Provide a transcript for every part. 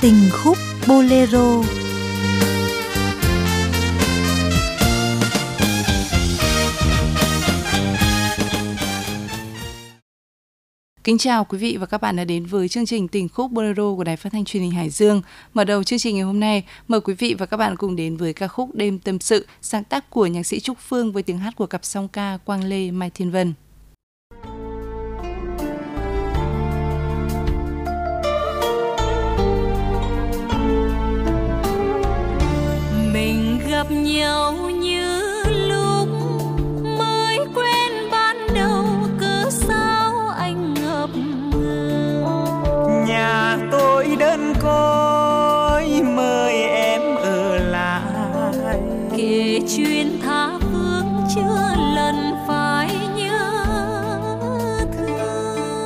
Tình khúc Bolero Kính chào quý vị và các bạn đã đến với chương trình Tình khúc Bolero của Đài Phát thanh Truyền hình Hải Dương. Mở đầu chương trình ngày hôm nay, mời quý vị và các bạn cùng đến với ca khúc Đêm tâm sự, sáng tác của nhạc sĩ Trúc Phương với tiếng hát của cặp song ca Quang Lê Mai Thiên Vân. Gặp nhau như lúc mới quen ban đầu cớ sao anh ngập ngừng? Nhà tôi đơn côi mời em ở lại. Kể chuyện tha phương chưa lần phải nhớ thương.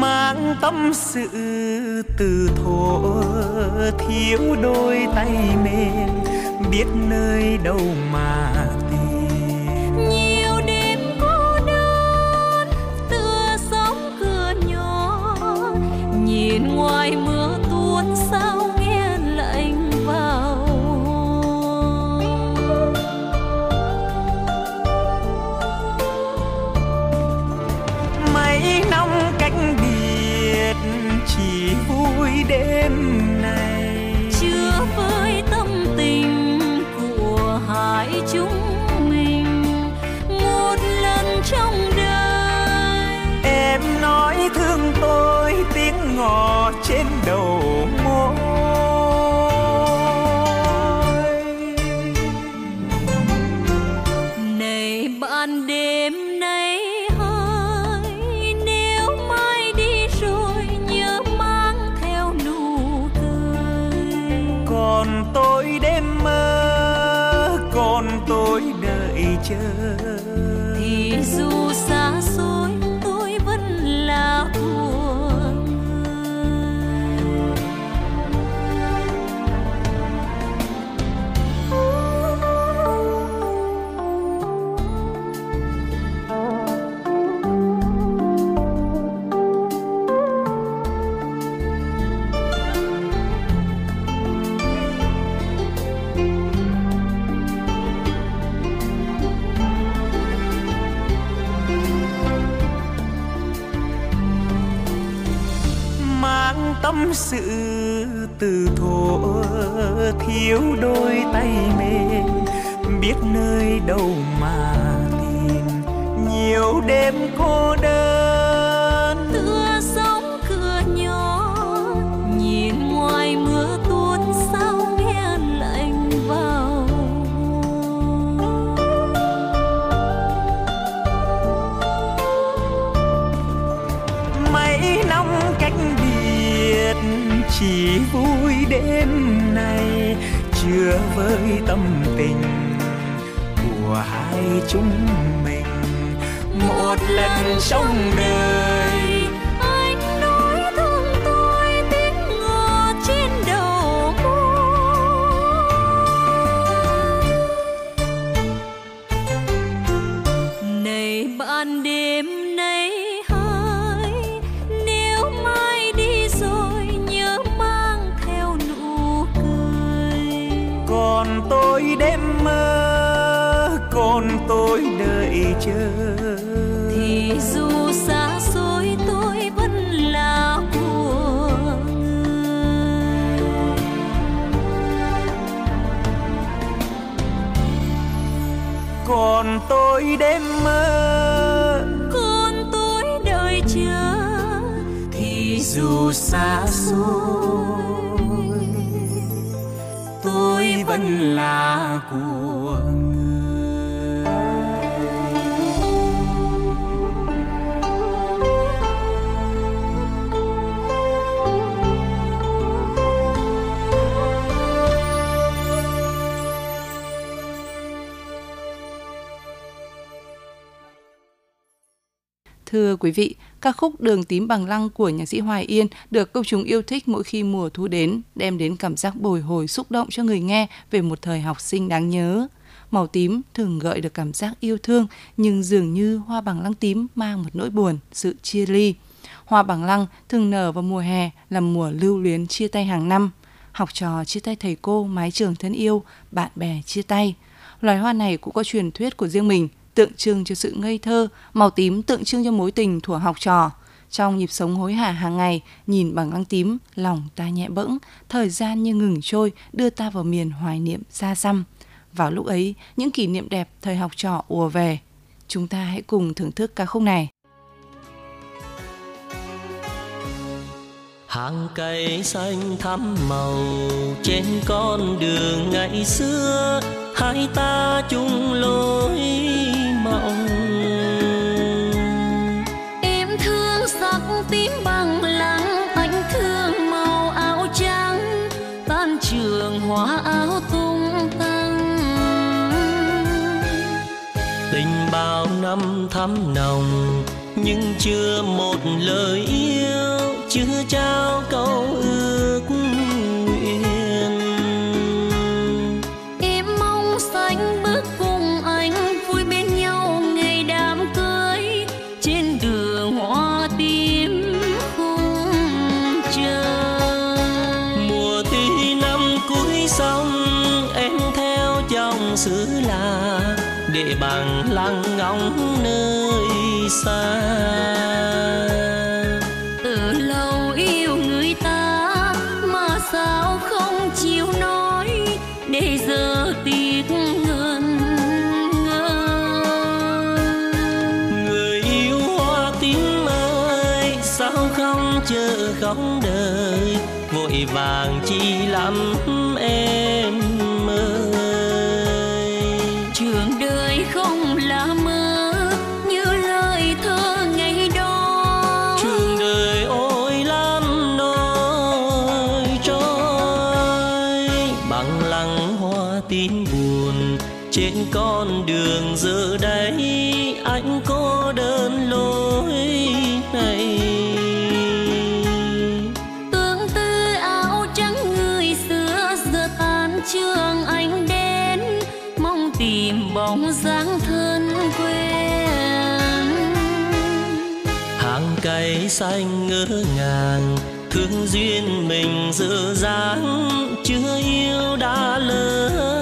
Mang tâm sự từ thuở thiếu đôi tay mềm, biết nơi đâu mà tìm. Nhiều đêm cô đơn, tựa sóng cửa nhỏ, nhìn ngoài mưa ngò trên đầu tâm sự từ thổ thiếu đôi tay mềm biết nơi đâu mà tìm, nhiều đêm cô đơn. Chỉ vui đêm nay, chưa với tâm tình của hai chúng mình. Một lần trong đời Thưa quý vị, ca khúc Đường tím bằng lăng của nhạc sĩ Hoài Yên được công chúng yêu thích mỗi khi mùa thu đến, đem đến cảm giác bồi hồi xúc động cho người nghe về một thời học sinh đáng nhớ. Màu tím thường gợi được cảm giác yêu thương, nhưng dường như hoa bằng lăng tím mang một nỗi buồn, sự chia ly. Hoa bằng lăng thường nở vào mùa hè là mùa lưu luyến chia tay hàng năm. Học trò chia tay thầy cô, mái trường thân yêu, bạn bè chia tay. Loài hoa này cũng có truyền thuyết của riêng mình, tượng trưng cho sự ngây thơ, màu tím tượng trưng cho mối tình thuở học trò. Trong nhịp sống hối hả hàng ngày, nhìn bằng lăng tím, lòng ta nhẹ bẫng, thời gian như ngừng trôi, đưa ta vào miền hoài niệm xa xăm. Vào lúc ấy, những kỷ niệm đẹp thời học trò ùa về. Chúng ta hãy cùng thưởng thức ca khúc này. hàng cây xanh thắm màu trên con đường ngày xưa hai ta chung lối mộng. Em thương sắc tím bằng lăng anh thương màu áo trắng. Tan trường hoa áo tung tăng. Tình bao năm thắm nồng nhưng chưa một lời yêu chưa trao câu ước để bằng lăng ngóng nơi xa. Từ lâu yêu người ta mà sao không chịu nói để giờ tiếc ngần ngơ. Người yêu hoa tím ơi sao không chờ không đợi vội vàng chi lắm em trường anh đến, mong tìm bóng dáng thân quen. Hàng cây xanh ngỡ ngàng, thương duyên mình dở dáng, chưa yêu đã lớn.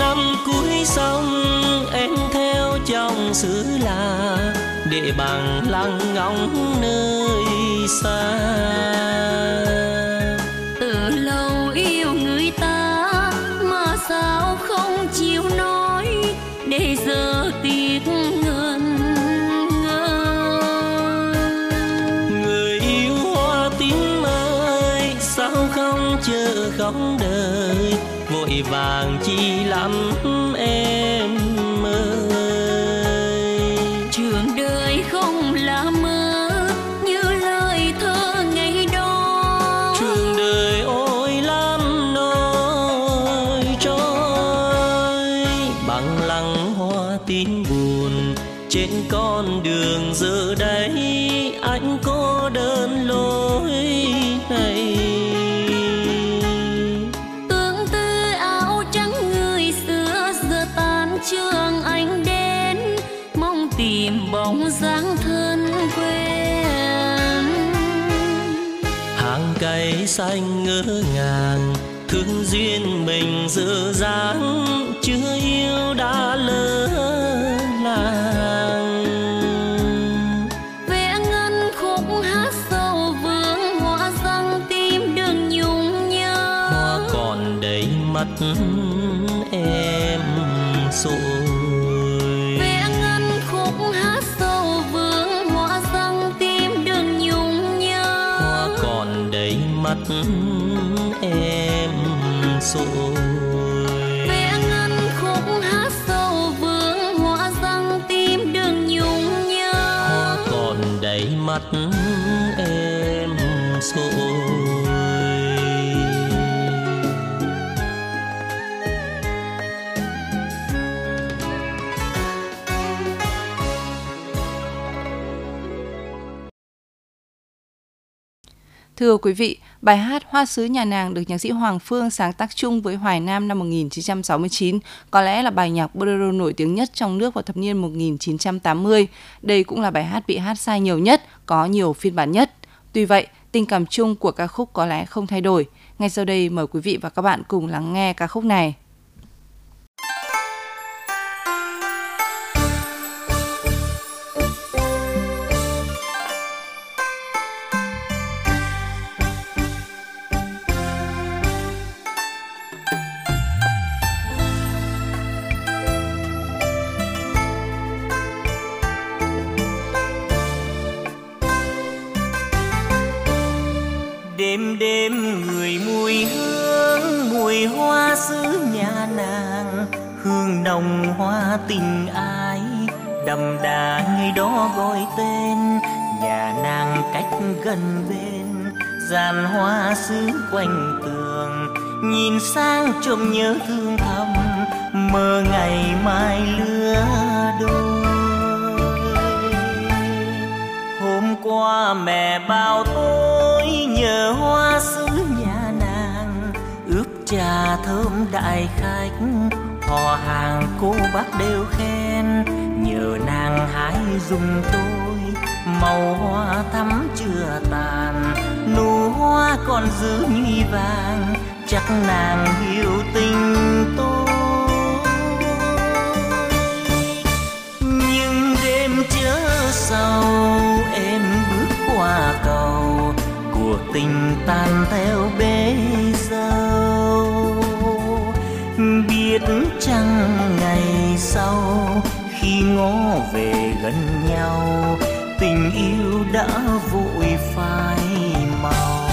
Năm cuối sông em theo chồng xứ lạ để bằng lăng ngóng nơi xa. Vội vàng chi lắm em ơi. Trường đời không là mơ như lời thơ ngày đó. Trường đời ôi lắm nỗi trôi bằng lăng hoa tím buồn trên con đường giờ đây xanh ngỡ ngàng thương duyên mình dở dáng chưa yêu. Rồi Thưa quý vị, bài hát Hoa sứ nhà nàng được nhạc sĩ Hoàng Phương sáng tác chung với Hoài Nam năm 1969, có lẽ là bài nhạc bolero nổi tiếng nhất trong nước vào thập niên 1980. Đây cũng là bài hát bị hát sai nhiều nhất, có nhiều phiên bản nhất. Tuy vậy, tình cảm chung của ca khúc có lẽ không thay đổi. Ngay sau đây mời quý vị và các bạn cùng lắng nghe ca khúc này. Tình ai đậm đà ngày đó gọi tên. Nhà nàng cách gần bên, giàn hoa xứ quanh tường. Nhìn sang trông nhớ thương thầm, mơ ngày mai lứa đôi. Hôm qua mẹ bao tôi nhờ hoa sứ nhà nàng ướp trà thơm đại khách họ hàng, cô bác đều khen. Nhờ nàng hái dùng tôi, màu hoa thắm chưa tàn. Nụ hoa còn giữ nhụy vàng, chắc nàng hiểu tình tôi. Nhưng đêm chớ sau, em bước qua cầu. Cuộc tình tan theo bể dâu biết ngày sau khi ngó về gần nhau, tình yêu đã vội phai màu.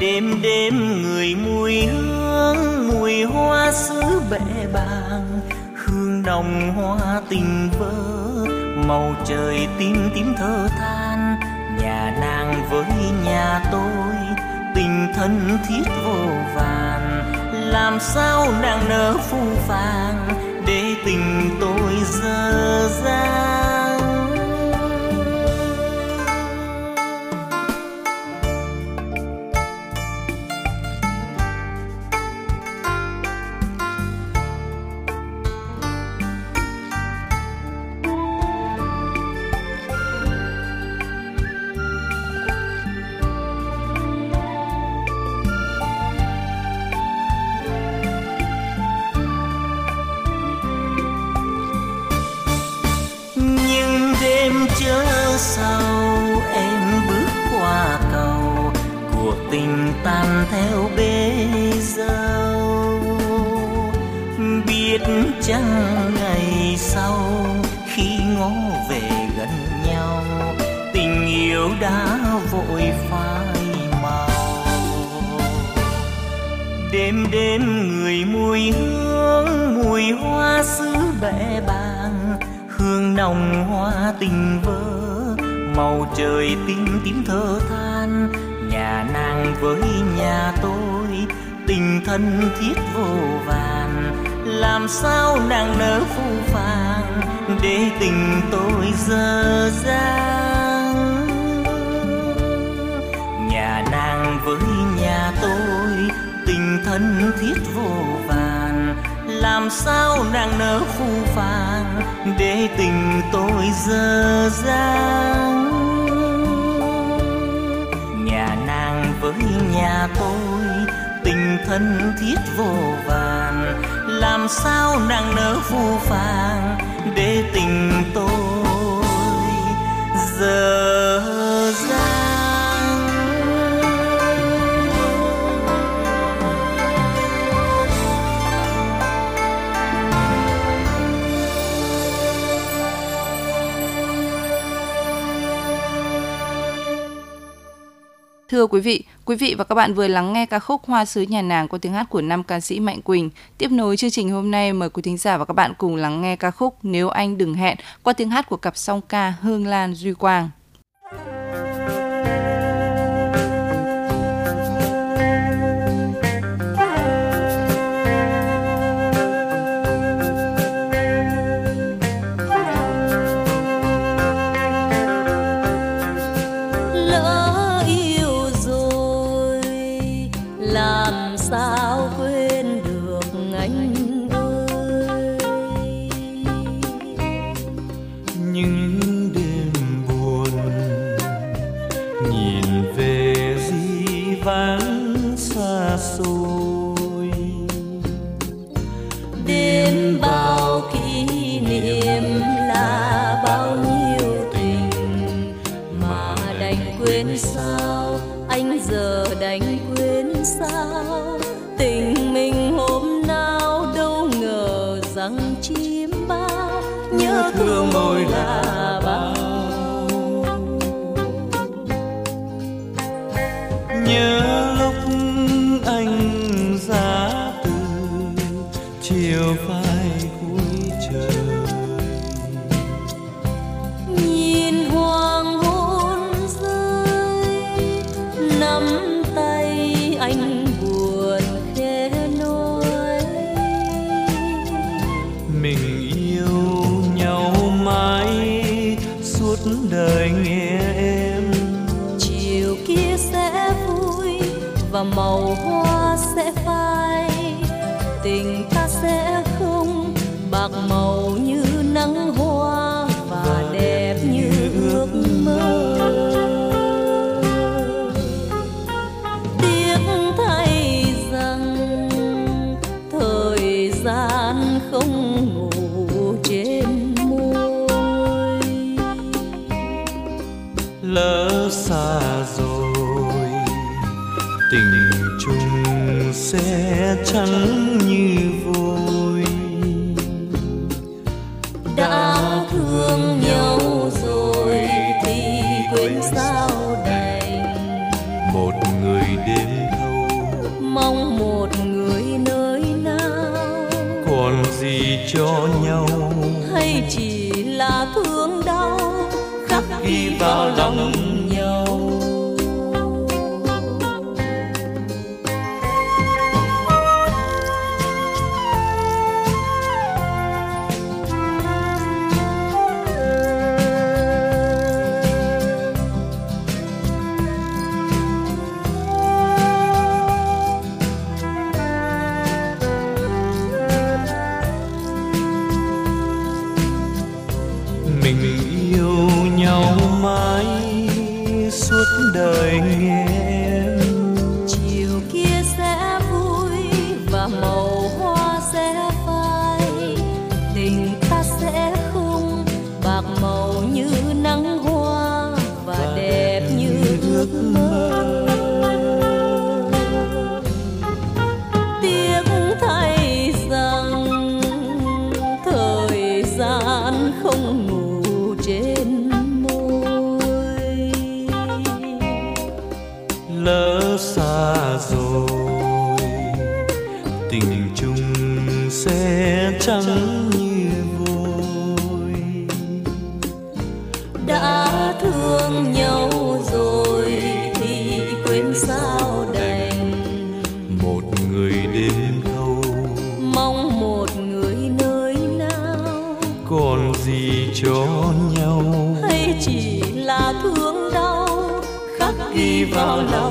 Đêm đêm người mùi hương, mùi hoa xứ bể bàng, hương đồng hoa tình vỡ, màu trời tím tím thơ than. Nhà nàng với nhà tôi, tình thân thiết vô vàn làm sao nàng nỡ phu phàng để tình tôi dơ dang? Đêm người mùi hương, mùi hoa xứ bẻ bàng. Hương nồng hoa tình vỡ màu trời tím tím thơ than. Nhà nàng với nhà tôi, tình thân thiết vô vàn. Làm sao nàng nỡ phu phàng, để tình tôi dơ dang? Thân thiết vô vàn. Làm sao nàng nỡ phu phàng để tình tôi dơ dang nhà nàng với nhà tôi, tình thân thiết vô vàn. Làm sao nàng nỡ phu phàng để tình tôi dơ Thưa quý vị, quý vị và các bạn vừa lắng nghe ca khúc Hoa sứ nhà nàng qua tiếng hát của năm ca sĩ Mạnh Quỳnh. Tiếp nối chương trình hôm nay mời quý thính giả và các bạn cùng lắng nghe ca khúc Nếu anh đừng hẹn qua tiếng hát của cặp song ca Hương Lan Duy Quang. Lord. và màu hoa sẽ phai. Tình ta sẽ không bạc màu như sẵn như vui đã thương nhau rồi thì quên sao đành. Một người đêm thâu, mong một người nơi nào. Còn gì cho nhau? Hay chỉ là thương đau, khắc ghi vào lòng xa rồi. Tình chung sẽ chẳng như vui đã thương nhau rồi thì quên sao đành. Một người đến thâu. Mong một người nơi nào. Còn gì cho nhau. Hay chỉ là thương đau khắc ghi vào lòng.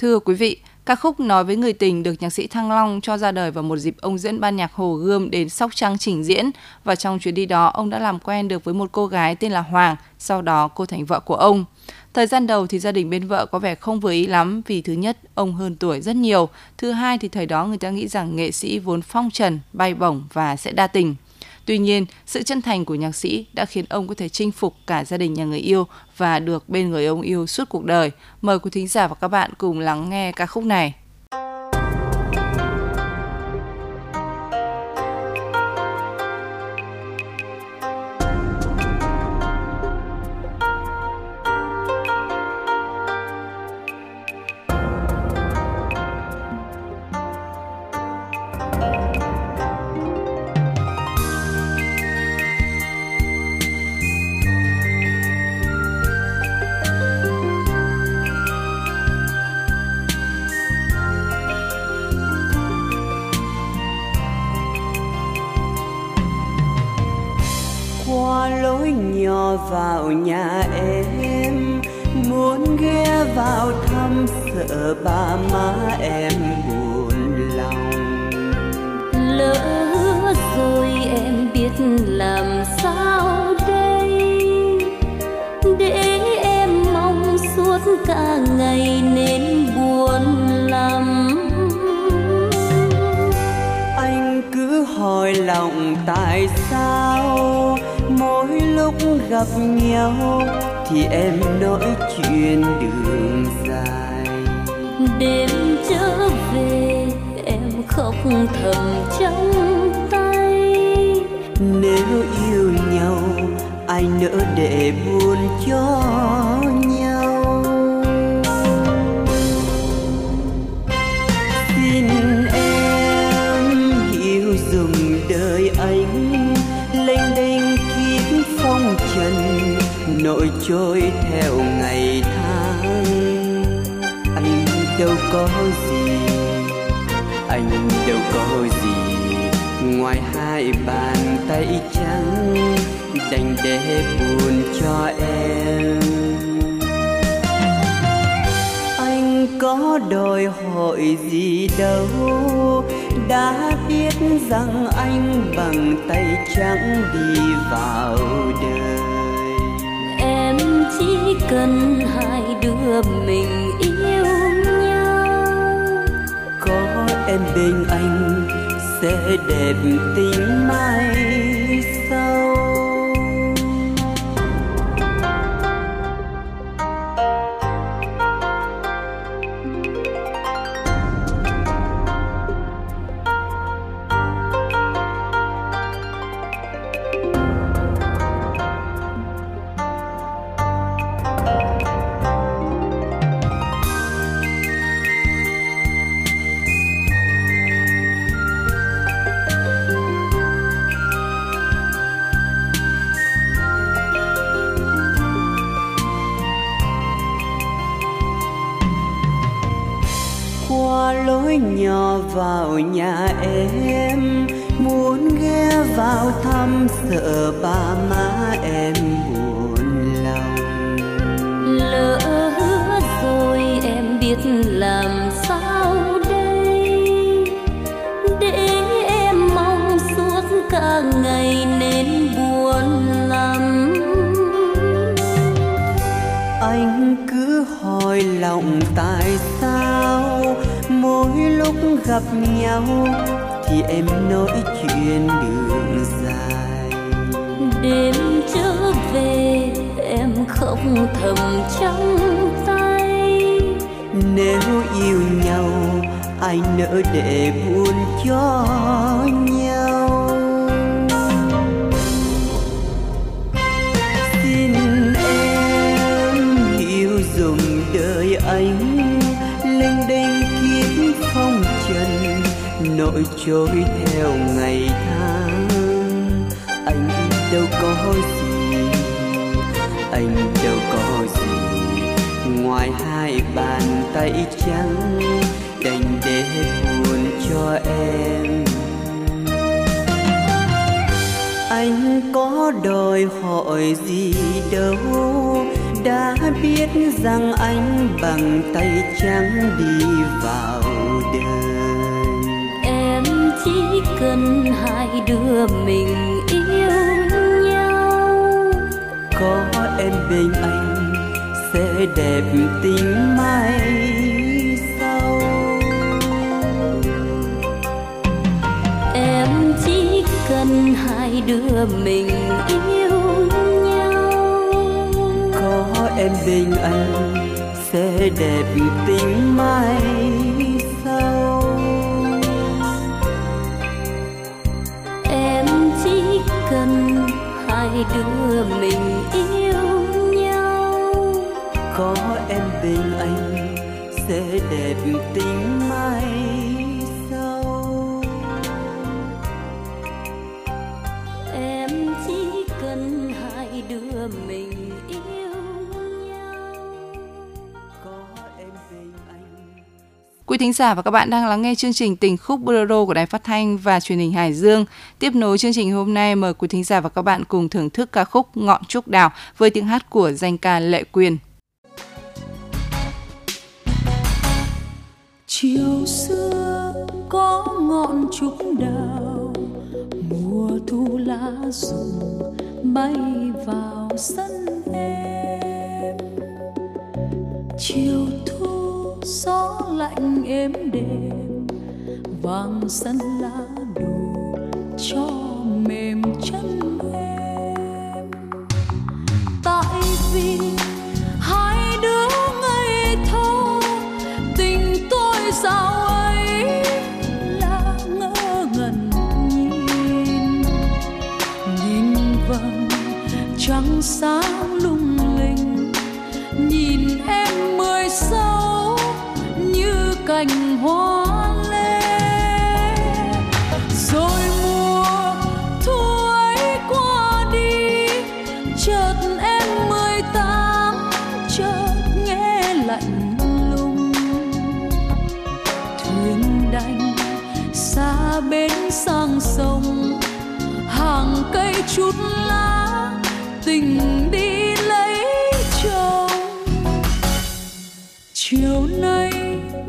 Thưa quý vị, ca khúc Nói với người tình được nhạc sĩ Thăng Long cho ra đời vào một dịp ông dẫn ban nhạc Hồ Gươm đến Sóc Trăng trình diễn và trong chuyến đi đó ông đã làm quen được với một cô gái tên là Hoàng, sau đó cô thành vợ của ông. Thời gian đầu thì gia đình bên vợ có vẻ không vừa ý lắm vì thứ nhất, ông hơn tuổi rất nhiều, thứ hai thì thời đó người ta nghĩ rằng nghệ sĩ vốn phong trần, bay bổng và sẽ đa tình. Tuy nhiên, sự chân thành của nhạc sĩ đã khiến ông có thể chinh phục cả gia đình nhà người yêu và được bên người ông yêu suốt cuộc đời. Mời quý thính giả và các bạn cùng lắng nghe ca khúc này. Vào nhà em muốn ghé vào thăm sợ ba má em buồn lòng. Lỡ rồi em biết làm sao đây? Để em mong suốt cả ngày nên buồn lắm. Anh cứ hỏi lòng tại sao mỗi lúc gặp nhau thì em nói chuyện đường dài. Đêm trở về em khóc thầm trong tay. Nếu yêu nhau ai nỡ để buồn cho nhau trôi theo ngày tháng. Anh đâu có gì, anh đâu có gì. Ngoài hai bàn tay trắng đành để buồn cho em. Anh có đòi hỏi gì đâu, đã biết rằng anh bằng tay trắng đi vào đời chỉ cần hai đứa mình yêu nhau. Có em bên anh sẽ đẹp tình mai sau. Làm sao đây? Để em mong suốt cả ngày nên buồn lắm. Anh cứ hỏi lòng tại sao mỗi lúc gặp nhau thì em nói chuyện đường dài. Đêm trở về em khóc thầm trong nếu yêu nhau, ai nỡ để buồn cho nhau? Xin em hiểu dùng đời anh lênh đênh kiếp phong trần, nỗi trôi theo ngày tháng. Anh đâu có gì, anh đâu có gì ngoài hai bàn tay trắng đành để buồn cho em. Anh có đòi hỏi gì đâu đã biết rằng anh bằng tay trắng đi vào đời. Em chỉ cần hai đứa mình yêu nhau. Có em bên anh sẽ đẹp tình mai sau. Em chỉ cần hai đứa mình yêu nhau. Có em bên anh sẽ đẹp tình mai sau. Em chỉ cần hai đứa mình yêu có em bên anh sẽ đẹp tình mai sau em chỉ cần hai đứa mình yêu nhau có em bên anh Quý thính giả và các bạn đang lắng nghe chương trình Tình khúc Bolero của Đài Phát thanh và Truyền hình Hải Dương. Tiếp nối chương trình hôm nay mời quý thính giả và các bạn cùng thưởng thức ca khúc Ngọn trúc đào với tiếng hát của danh ca Lệ Quyền. Chiều xưa có ngọn trúc đào, mùa thu lá rụng bay vào sân em. Chiều thu gió lạnh êm đềm, vàng sân lá đủ cho mềm chân chiều nay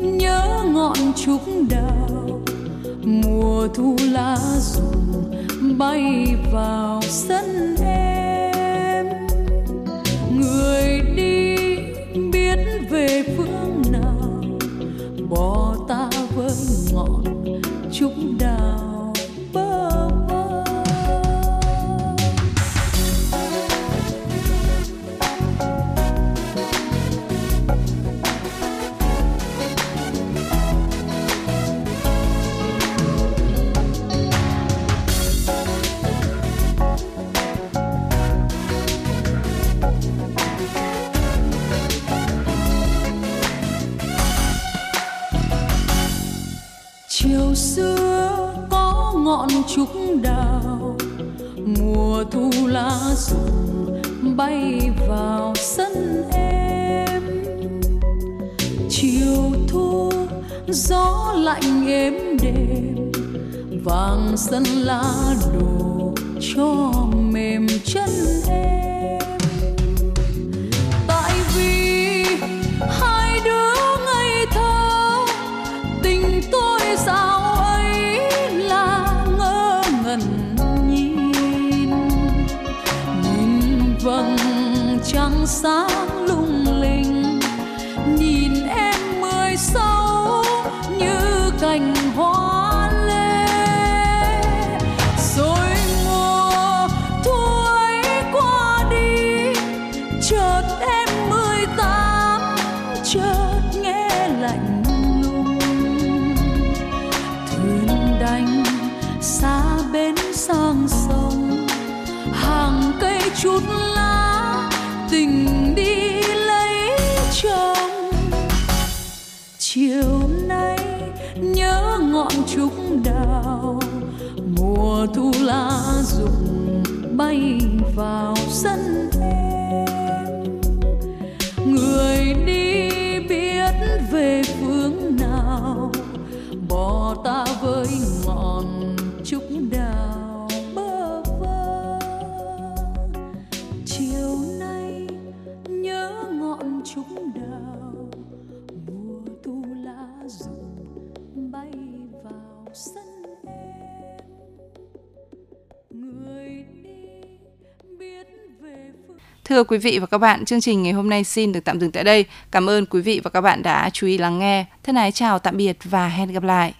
nhớ ngọn trúc đào mùa thu lá rụng bay vào sân em. Người đi biết về phương nào, bỏ ta với ngọn trúc đào trúc đào. Mùa thu lá rụng bay vào sân em. Chiều thu gió lạnh êm đềm, vàng sân lá đổ cho mềm chân em. Sáng lung linh. Nhìn em mười sáu như cành hoa lê. Rồi mùa thu ấy qua đi, chợt em mười tám, chợt nghe lạnh lùng. Thuyền đành xa bến sang sông, hàng cây chút lá tình đi lấy chồng. Chiều nay nhớ ngọn trúc đào, mùa thu lá rụng bay vào sân Thưa quý vị và các bạn, chương trình ngày hôm nay xin được tạm dừng tại đây. Cảm ơn quý vị và các bạn đã chú ý lắng nghe. Thân ái chào tạm biệt và hẹn gặp lại.